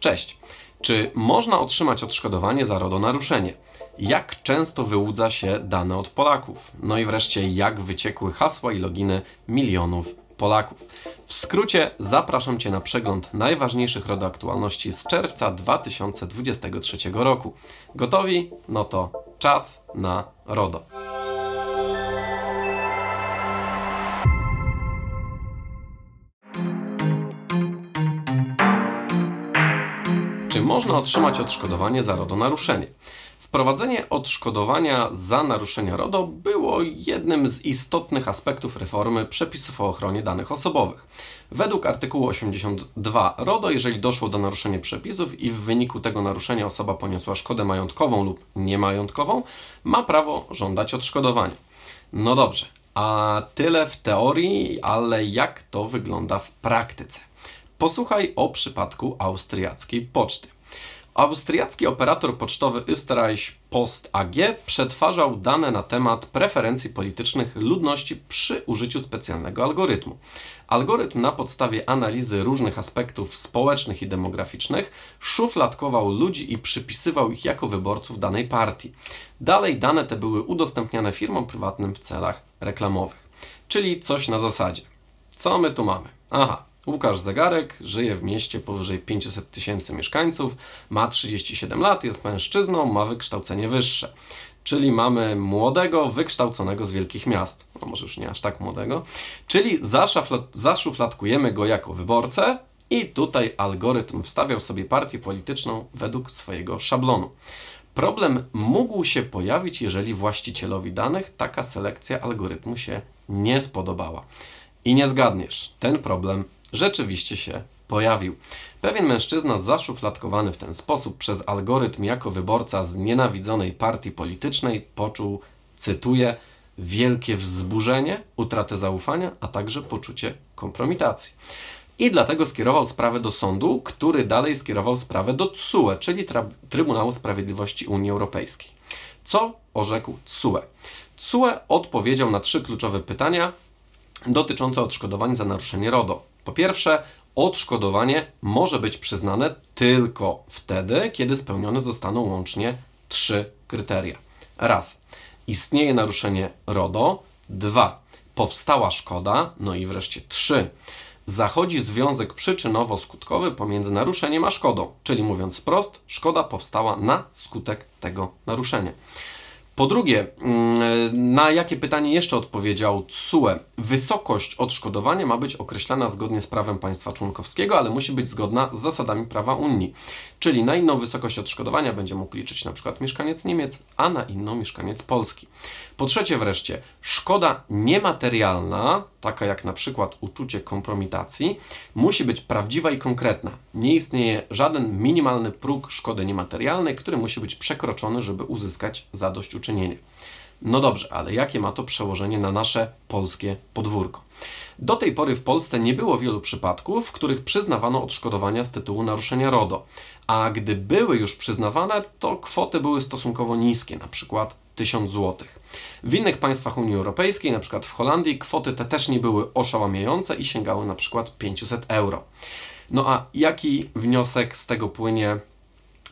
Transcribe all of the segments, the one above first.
Cześć. Czy można otrzymać odszkodowanie za RODO-naruszenie? Jak często wyłudza się dane od Polaków? No i wreszcie, jak wyciekły hasła i loginy milionów Polaków? W skrócie zapraszam Cię na przegląd najważniejszych RODO aktualności z czerwca 2023 roku. Gotowi? No to czas na RODO. Można otrzymać odszkodowanie za RODO naruszenie? Wprowadzenie odszkodowania za naruszenia RODO było jednym z istotnych aspektów reformy przepisów o ochronie danych osobowych. Według artykułu 82 RODO, jeżeli doszło do naruszenia przepisów i w wyniku tego naruszenia osoba poniosła szkodę majątkową lub niemajątkową, ma prawo żądać odszkodowania. No dobrze, a tyle w teorii, ale jak to wygląda w praktyce? Posłuchaj o przypadku austriackiej poczty. Austriacki operator pocztowy Österreich Post AG przetwarzał dane na temat preferencji politycznych ludności przy użyciu specjalnego algorytmu. Algorytm na podstawie analizy różnych aspektów społecznych i demograficznych szufladkował ludzi i przypisywał ich jako wyborców danej partii. Dalej dane te były udostępniane firmom prywatnym w celach reklamowych. Czyli coś na zasadzie. Co my tu mamy? Aha, Łukasz Zegarek żyje w mieście powyżej 500 tysięcy mieszkańców, ma 37 lat, jest mężczyzną, ma wykształcenie wyższe. Czyli mamy wykształconego z wielkich miast. No może już nie aż tak młodego. Czyli zaszufladkujemy go jako wyborcę i tutaj algorytm wstawiał sobie partię polityczną według swojego szablonu. Problem mógł się pojawić, jeżeli właścicielowi danych taka selekcja algorytmu się nie spodobała. I nie zgadniesz, ten problem rzeczywiście się pojawił. Pewien mężczyzna zaszufladkowany w ten sposób przez algorytm jako wyborca z nienawidzonej partii politycznej poczuł, cytuję, wielkie wzburzenie, utratę zaufania, a także poczucie kompromitacji. I dlatego skierował sprawę do sądu, który dalej skierował sprawę do TSUE, czyli Trybunału Sprawiedliwości Unii Europejskiej. Co orzekł TSUE? TSUE odpowiedział na trzy kluczowe pytania dotyczące odszkodowań za naruszenie RODO. Po pierwsze, odszkodowanie może być przyznane tylko wtedy, kiedy spełnione zostaną łącznie trzy kryteria. Raz, istnieje naruszenie RODO. Dwa, powstała szkoda. No i wreszcie trzy, zachodzi związek przyczynowo-skutkowy pomiędzy naruszeniem a szkodą. Czyli mówiąc wprost, szkoda powstała na skutek tego naruszenia. Po drugie, mm, na jakie pytanie jeszcze odpowiedział CUE? Wysokość odszkodowania ma być określana zgodnie z prawem państwa członkowskiego, ale musi być zgodna z zasadami prawa Unii. Czyli na inną wysokość odszkodowania będzie mógł liczyć na przykład mieszkaniec Niemiec, a na inną mieszkaniec Polski. Po trzecie wreszcie, szkoda niematerialna, taka jak na przykład uczucie kompromitacji, musi być prawdziwa i konkretna. Nie istnieje żaden minimalny próg szkody niematerialnej, który musi być przekroczony, żeby uzyskać zadośćuczynienie. No dobrze, ale jakie ma to przełożenie na nasze polskie podwórko? Do tej pory w Polsce nie było wielu przypadków, w których przyznawano odszkodowania z tytułu naruszenia RODO, a gdy były już przyznawane, to kwoty były stosunkowo niskie, na przykład 1000 zł. W innych państwach Unii Europejskiej, na przykład w Holandii, kwoty te też nie były oszałamiające i sięgały na przykład 500 euro. No a jaki wniosek z tego płynie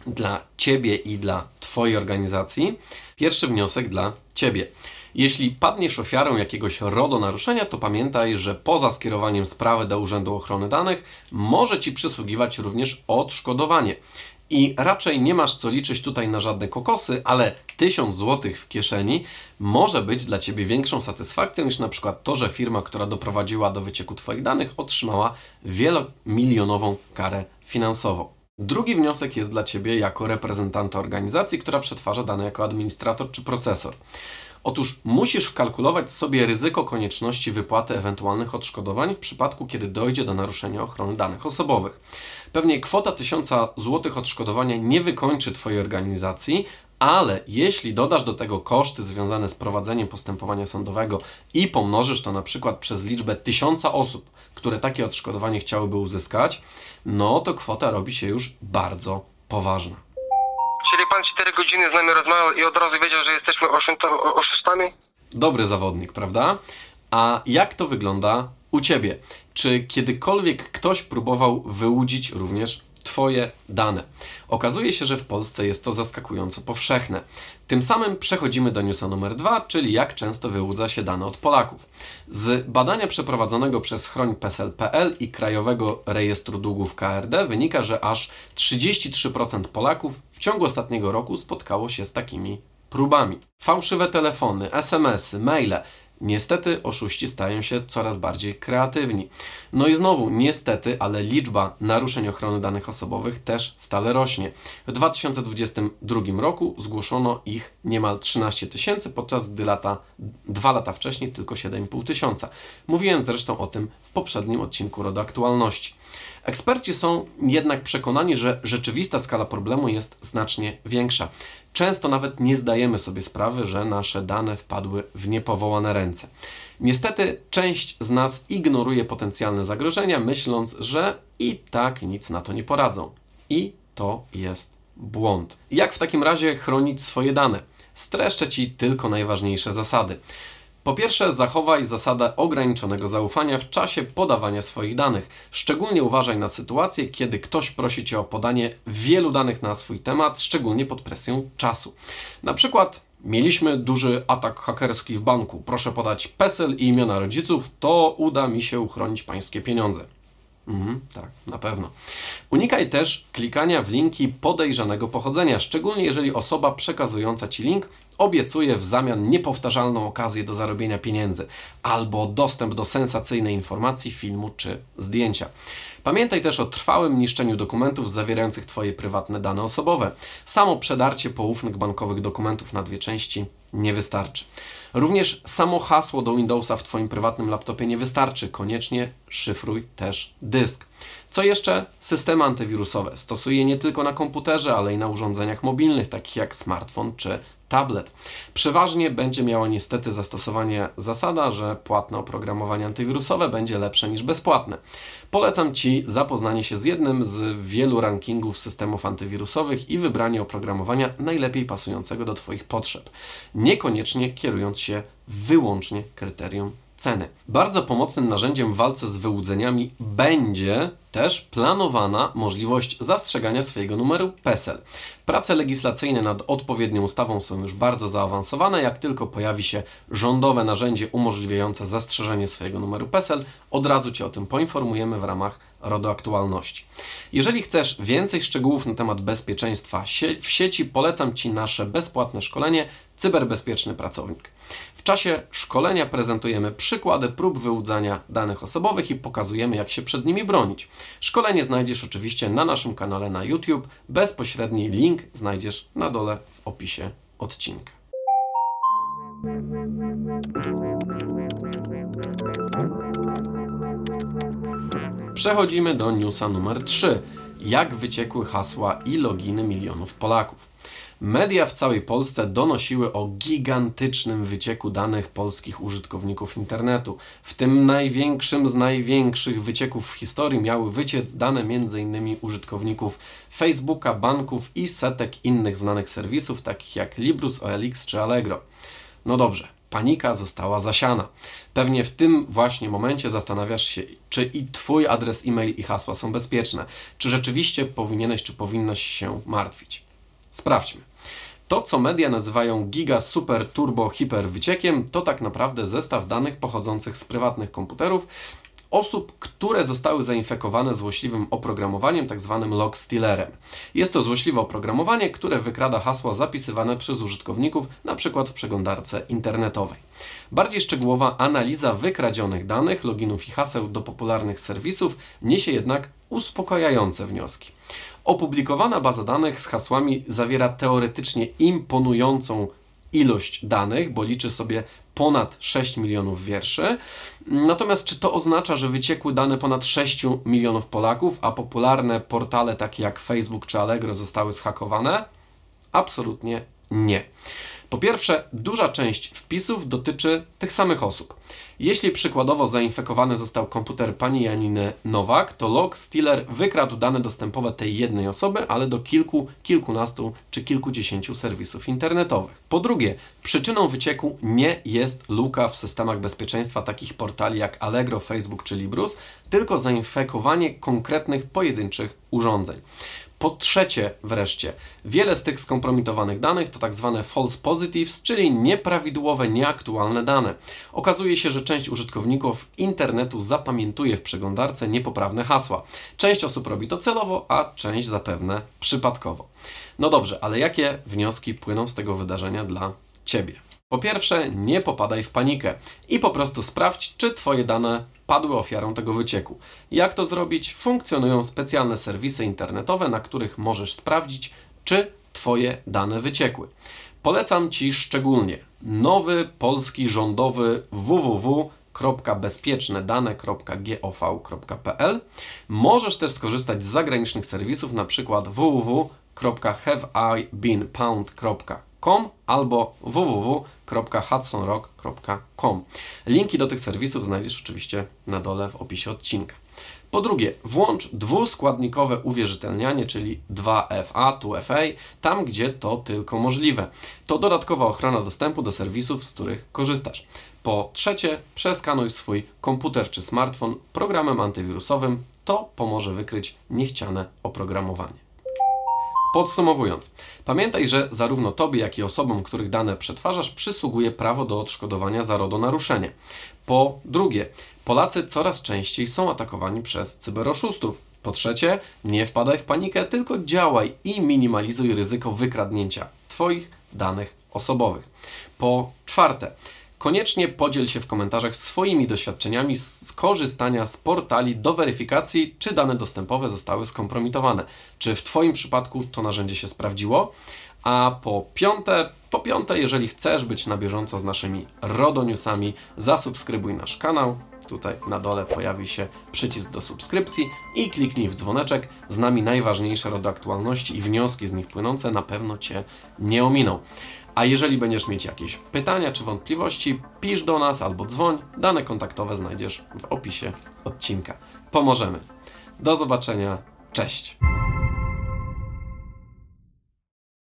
dla Ciebie i dla Twojej organizacji? Pierwszy wniosek dla Ciebie. Jeśli padniesz ofiarą jakiegoś RODO naruszenia, to pamiętaj, że poza skierowaniem sprawy do Urzędu Ochrony Danych może Ci przysługiwać również odszkodowanie. I raczej nie masz co liczyć tutaj na żadne kokosy, ale 1000 zł w kieszeni może być dla Ciebie większą satysfakcją niż na przykład to, że firma, która doprowadziła do wycieku Twoich danych, otrzymała wielomilionową karę finansową. Drugi wniosek jest dla Ciebie jako reprezentanta organizacji, która przetwarza dane jako administrator czy procesor. Otóż musisz wkalkulować sobie ryzyko konieczności wypłaty ewentualnych odszkodowań w przypadku, kiedy dojdzie do naruszenia ochrony danych osobowych. Pewnie kwota 1000 zł odszkodowania nie wykończy Twojej organizacji, ale jeśli dodasz do tego koszty związane z prowadzeniem postępowania sądowego i pomnożysz to na przykład przez liczbę tysiąca osób, które takie odszkodowanie chciałyby uzyskać, no to kwota robi się już bardzo poważna. Czyli pan 4 godziny z nami rozmawiał i od razu wiedział, że jesteśmy oszustami? Dobry zawodnik, prawda? A jak to wygląda u Ciebie? Czy kiedykolwiek ktoś próbował wyłudzić również Twoje dane. Okazuje się, że w Polsce jest to zaskakująco powszechne. Tym samym przechodzimy do newsa numer dwa, czyli jak często wyłudza się dane od Polaków. Z badania przeprowadzonego przez Chroń PESEL.pl i Krajowego Rejestru Długów KRD wynika, że aż 33% Polaków w ciągu ostatniego roku spotkało się z takimi próbami. Fałszywe telefony, SMS-y, maile Niestety oszuści stają się coraz bardziej kreatywni. No i znowu, niestety, ale liczba naruszeń ochrony danych osobowych też stale rośnie. W 2022 roku zgłoszono ich niemal 13 tysięcy, podczas gdy lata, dwa lata wcześniej tylko 7,5 tysiąca. Mówiłem zresztą o tym w poprzednim odcinku RODO Aktualności. Eksperci są jednak przekonani, że rzeczywista skala problemu jest znacznie większa. Często nawet nie zdajemy sobie sprawy, że nasze dane wpadły w niepowołane ręce. Niestety, część z nas ignoruje potencjalne zagrożenia, myśląc, że i tak nic na to nie poradzą. I to jest błąd. Jak w takim razie chronić swoje dane? Streszczę Ci tylko najważniejsze zasady. Po pierwsze, zachowaj zasadę ograniczonego zaufania w czasie podawania swoich danych. Szczególnie uważaj na sytuacje, kiedy ktoś prosi cię o podanie wielu danych na swój temat, szczególnie pod presją czasu. Na przykład Mieliśmy duży atak hakerski w banku. Proszę podać PESEL i imiona rodziców, to uda mi się uchronić pańskie pieniądze. Mhm, tak, na pewno. Unikaj też klikania w linki podejrzanego pochodzenia, szczególnie jeżeli osoba przekazująca Ci link obiecuje w zamian niepowtarzalną okazję do zarobienia pieniędzy albo dostęp do sensacyjnej informacji, filmu czy zdjęcia. Pamiętaj też o trwałym niszczeniu dokumentów zawierających Twoje prywatne dane osobowe. Samo przedarcie poufnych bankowych dokumentów na dwie części nie wystarczy. Również samo hasło do Windowsa w Twoim prywatnym laptopie nie wystarczy. Koniecznie szyfruj też dysk. Co jeszcze? Systemy antywirusowe. Stosuję nie tylko na komputerze, ale i na urządzeniach mobilnych, takich jak smartfon czy tablet. Przeważnie będzie miała niestety zastosowanie zasada, że płatne oprogramowanie antywirusowe będzie lepsze niż bezpłatne. Polecam Ci zapoznanie się z jednym z wielu rankingów systemów antywirusowych i wybranie oprogramowania najlepiej pasującego do Twoich potrzeb, niekoniecznie kierując się wyłącznie kryterium ceny. Bardzo pomocnym narzędziem w walce z wyłudzeniami będzie też planowana możliwość zastrzegania swojego numeru PESEL. Prace legislacyjne nad odpowiednią ustawą są już bardzo zaawansowane. Jak tylko pojawi się rządowe narzędzie umożliwiające zastrzeżenie swojego numeru PESEL, od razu Cię o tym poinformujemy w ramach RODO Aktualności. Jeżeli chcesz więcej szczegółów na temat bezpieczeństwa w sieci, polecam Ci nasze bezpłatne szkolenie Cyberbezpieczny Pracownik. Czasie szkolenia prezentujemy przykłady prób wyłudzania danych osobowych i pokazujemy, jak się przed nimi bronić. Szkolenie znajdziesz oczywiście na naszym kanale na YouTube. Bezpośredni link znajdziesz na dole w opisie odcinka. Przechodzimy do newsa numer 3. Jak wyciekły hasła i loginy milionów Polaków. Media w całej Polsce donosiły o gigantycznym wycieku danych polskich użytkowników internetu. W tym największym z największych wycieków w historii miały wyciec dane m.in. użytkowników Facebooka, banków i setek innych znanych serwisów, takich jak Librus, OLX czy Allegro. No dobrze, panika została zasiana. Pewnie w tym właśnie momencie zastanawiasz się, czy i Twój adres e-mail i hasła są bezpieczne, czy rzeczywiście powinieneś, czy powinnaś się martwić. Sprawdźmy. To, co media nazywają giga, super, turbo, hiper wyciekiem, to tak naprawdę zestaw danych pochodzących z prywatnych komputerów osób, które zostały zainfekowane złośliwym oprogramowaniem. Tak log stealerem. Jest to złośliwe oprogramowanie, które wykrada hasła zapisywane przez użytkowników, np. w przeglądarce internetowej. Bardziej szczegółowa analiza wykradzionych danych, loginów i haseł do popularnych serwisów niesie jednak uspokajające wnioski. Opublikowana baza danych z hasłami zawiera teoretycznie imponującą ilość danych, bo liczy sobie ponad 6 milionów wierszy. Natomiast czy to oznacza, że wyciekły dane ponad 6 milionów Polaków, a popularne portale takie jak Facebook czy Allegro zostały zhakowane? Absolutnie nie. Po pierwsze, duża część wpisów dotyczy tych samych osób. Jeśli przykładowo zainfekowany został komputer pani Janiny Nowak, to log stealer wykradł dane dostępowe tej jednej osoby, ale do kilku, kilkunastu czy kilkudziesięciu serwisów internetowych. Po drugie, przyczyną wycieku nie jest luka w systemach bezpieczeństwa takich portali jak Allegro, Facebook czy Librus, tylko zainfekowanie konkretnych pojedynczych urządzeń. Po trzecie, wreszcie, wiele z tych skompromitowanych danych to tak zwane false positives, czyli nieprawidłowe, nieaktualne dane. Okazuje się, że część użytkowników internetu zapamiętuje w przeglądarce niepoprawne hasła. Część osób robi to celowo, a część zapewne przypadkowo. No dobrze, ale jakie wnioski płyną z tego wydarzenia dla Ciebie? Po pierwsze, nie popadaj w panikę i po prostu sprawdź, czy Twoje dane padły ofiarą tego wycieku. Jak to zrobić? Funkcjonują specjalne serwisy internetowe, na których możesz sprawdzić, czy Twoje dane wyciekły. Polecam Ci szczególnie nowy polski rządowy www.bezpiecznedane.gov.pl. Możesz też skorzystać z zagranicznych serwisów, np. www.haveibeenpound.com albo www.hudsonrock.com. Linki do tych serwisów znajdziesz oczywiście na dole w opisie odcinka. Po drugie, włącz dwuskładnikowe uwierzytelnianie, czyli 2FA, 2FA, tam gdzie to tylko możliwe. To dodatkowa ochrona dostępu do serwisów, z których korzystasz. Po trzecie, przeskanuj swój komputer czy smartfon programem antywirusowym. To pomoże wykryć niechciane oprogramowanie. Podsumowując, pamiętaj, że zarówno Tobie, jak i osobom, których dane przetwarzasz, przysługuje prawo do odszkodowania za RODO Po drugie, Polacy coraz częściej są atakowani przez cyberoszustów. Po trzecie, nie wpadaj w panikę, tylko działaj i minimalizuj ryzyko wykradnięcia Twoich danych osobowych. Po czwarte, Koniecznie podziel się w komentarzach swoimi doświadczeniami z korzystania z portali do weryfikacji, czy dane dostępowe zostały skompromitowane. Czy w Twoim przypadku to narzędzie się sprawdziło? A po piąte, po piąte, jeżeli chcesz być na bieżąco z naszymi RODO Newsami, zasubskrybuj nasz kanał. Tutaj na dole pojawi się przycisk do subskrypcji i kliknij w dzwoneczek. Z nami najważniejsze RODO aktualności i wnioski z nich płynące na pewno Cię nie ominą. A jeżeli będziesz mieć jakieś pytania czy wątpliwości, pisz do nas albo dzwoń. Dane kontaktowe znajdziesz w opisie odcinka. Pomożemy. Do zobaczenia. Cześć.